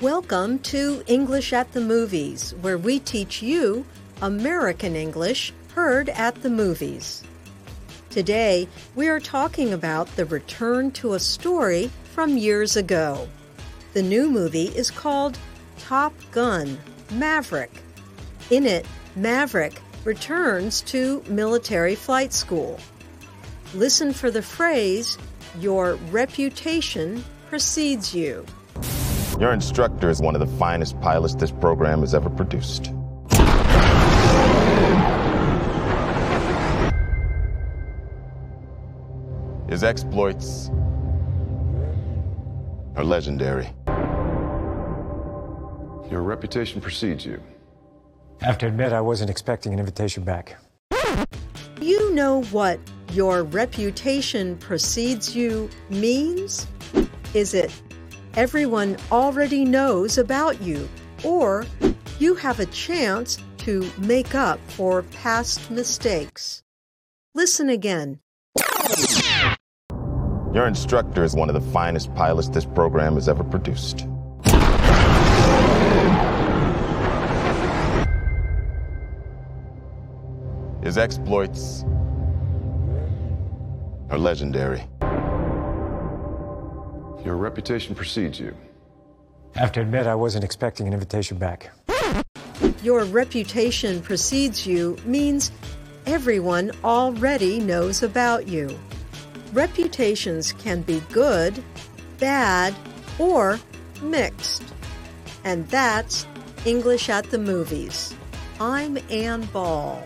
Welcome to English at the Movies, where we teach you American English heard at the movies. Today, we are talking about the return to a story from years ago. The new movie is called Top Gun Maverick. In it, Maverick returns to military flight school. Listen for the phrase, Your reputation precedes you. Your instructor is one of the finest pilots this program has ever produced. His exploits are legendary. Your reputation precedes you. I have to admit, I wasn't expecting an invitation back. You know what your reputation precedes you means? Is it everyone already knows about you, or you have a chance to make up for past mistakes? Listen again. Your instructor is one of the finest pilots this program has ever produced. His exploits are legendary. Your reputation precedes you. I have to admit, I wasn't expecting an invitation back. Your reputation precedes you means everyone already knows about you. Reputations can be good, bad, or mixed. And that's English at the Movies. I'm Ann Ball.